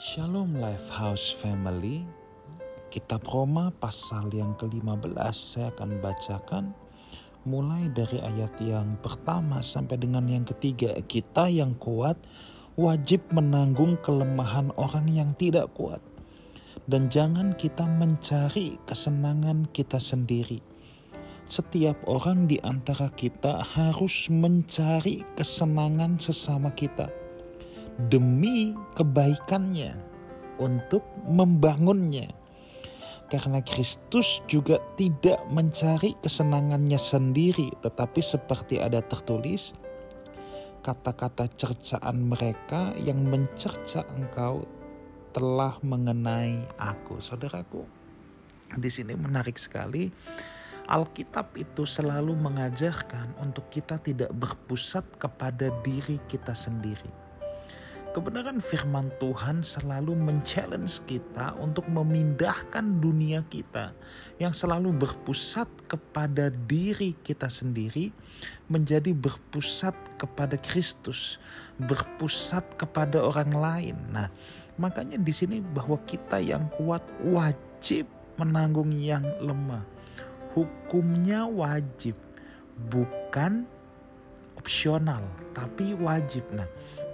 Shalom Lifehouse Family. Kitab Roma pasal yang ke-15 saya akan bacakan mulai dari ayat yang pertama sampai dengan yang ketiga. Kita yang kuat wajib menanggung kelemahan orang yang tidak kuat. Dan jangan kita mencari kesenangan kita sendiri. Setiap orang di antara kita harus mencari kesenangan sesama kita demi kebaikannya untuk membangunnya. Karena Kristus juga tidak mencari kesenangannya sendiri, tetapi seperti ada tertulis, kata-kata cercaan mereka yang mencerca engkau telah mengenai aku. Saudaraku, di sini menarik sekali. Alkitab itu selalu mengajarkan untuk kita tidak berpusat kepada diri kita sendiri Kebenaran firman Tuhan selalu men-challenge kita untuk memindahkan dunia kita yang selalu berpusat kepada diri kita sendiri menjadi berpusat kepada Kristus, berpusat kepada orang lain. Nah, makanya di sini bahwa kita yang kuat wajib menanggung yang lemah. Hukumnya wajib, bukan opsional, tapi wajib. Nah,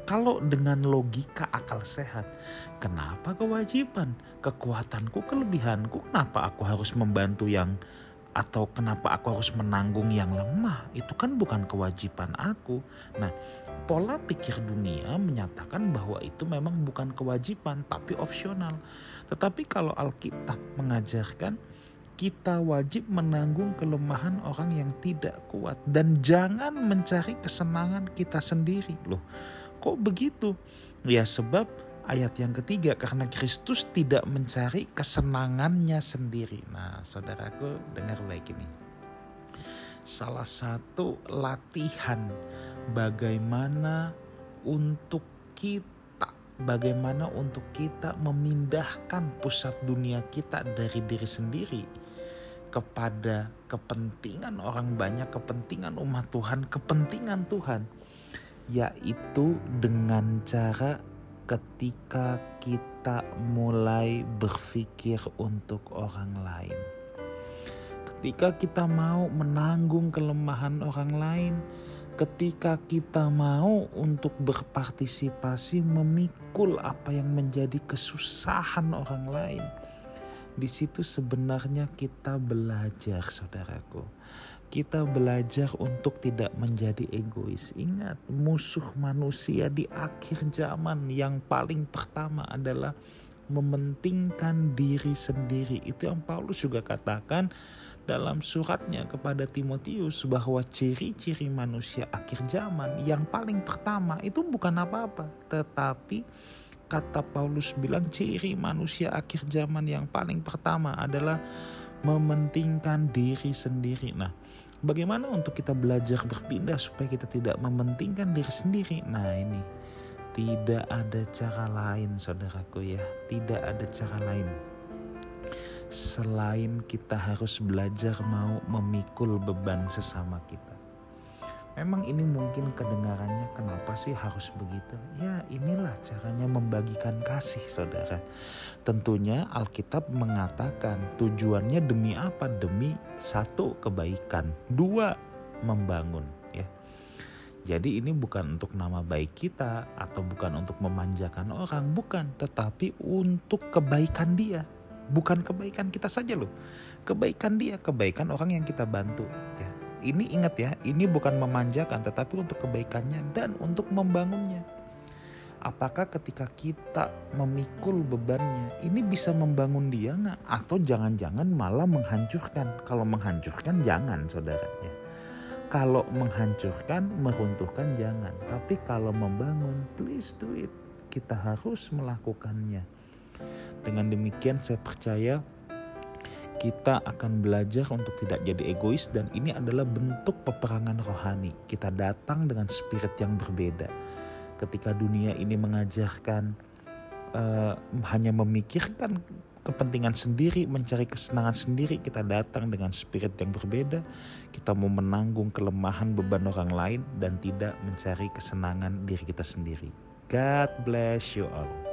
kalau dengan logika akal sehat, kenapa kewajiban? Kekuatanku, kelebihanku, kenapa aku harus membantu yang atau kenapa aku harus menanggung yang lemah? Itu kan bukan kewajiban aku. Nah, pola pikir dunia menyatakan bahwa itu memang bukan kewajiban tapi opsional. Tetapi kalau Alkitab mengajarkan kita wajib menanggung kelemahan orang yang tidak kuat dan jangan mencari kesenangan kita sendiri loh Kok begitu? Ya sebab ayat yang ketiga karena Kristus tidak mencari kesenangannya sendiri. Nah, saudaraku dengar baik ini. Salah satu latihan bagaimana untuk kita bagaimana untuk kita memindahkan pusat dunia kita dari diri sendiri kepada kepentingan orang banyak, kepentingan umat Tuhan, kepentingan Tuhan yaitu dengan cara ketika kita mulai berpikir untuk orang lain. Ketika kita mau menanggung kelemahan orang lain, ketika kita mau untuk berpartisipasi memikul apa yang menjadi kesusahan orang lain, di situ sebenarnya kita belajar, saudaraku kita belajar untuk tidak menjadi egois. Ingat, musuh manusia di akhir zaman yang paling pertama adalah mementingkan diri sendiri. Itu yang Paulus juga katakan dalam suratnya kepada Timotius bahwa ciri-ciri manusia akhir zaman yang paling pertama itu bukan apa-apa, tetapi kata Paulus bilang ciri manusia akhir zaman yang paling pertama adalah mementingkan diri sendiri. Nah, bagaimana untuk kita belajar berpindah supaya kita tidak mementingkan diri sendiri? Nah, ini tidak ada cara lain, saudaraku ya. Tidak ada cara lain selain kita harus belajar mau memikul beban sesama kita. Memang ini mungkin kedengarannya kenapa sih harus begitu? Ya inilah caranya membagikan kasih saudara. Tentunya Alkitab mengatakan tujuannya demi apa? Demi satu kebaikan, dua membangun ya. Jadi ini bukan untuk nama baik kita atau bukan untuk memanjakan orang, bukan, tetapi untuk kebaikan dia. Bukan kebaikan kita saja loh. Kebaikan dia, kebaikan orang yang kita bantu ya ini ingat ya, ini bukan memanjakan tetapi untuk kebaikannya dan untuk membangunnya. Apakah ketika kita memikul bebannya, ini bisa membangun dia nggak? Atau jangan-jangan malah menghancurkan? Kalau menghancurkan jangan saudara ya. Kalau menghancurkan, meruntuhkan jangan. Tapi kalau membangun, please do it. Kita harus melakukannya. Dengan demikian saya percaya kita akan belajar untuk tidak jadi egois dan ini adalah bentuk peperangan rohani. Kita datang dengan spirit yang berbeda. Ketika dunia ini mengajarkan uh, hanya memikirkan kepentingan sendiri, mencari kesenangan sendiri, kita datang dengan spirit yang berbeda. Kita mau menanggung kelemahan beban orang lain dan tidak mencari kesenangan diri kita sendiri. God bless you all.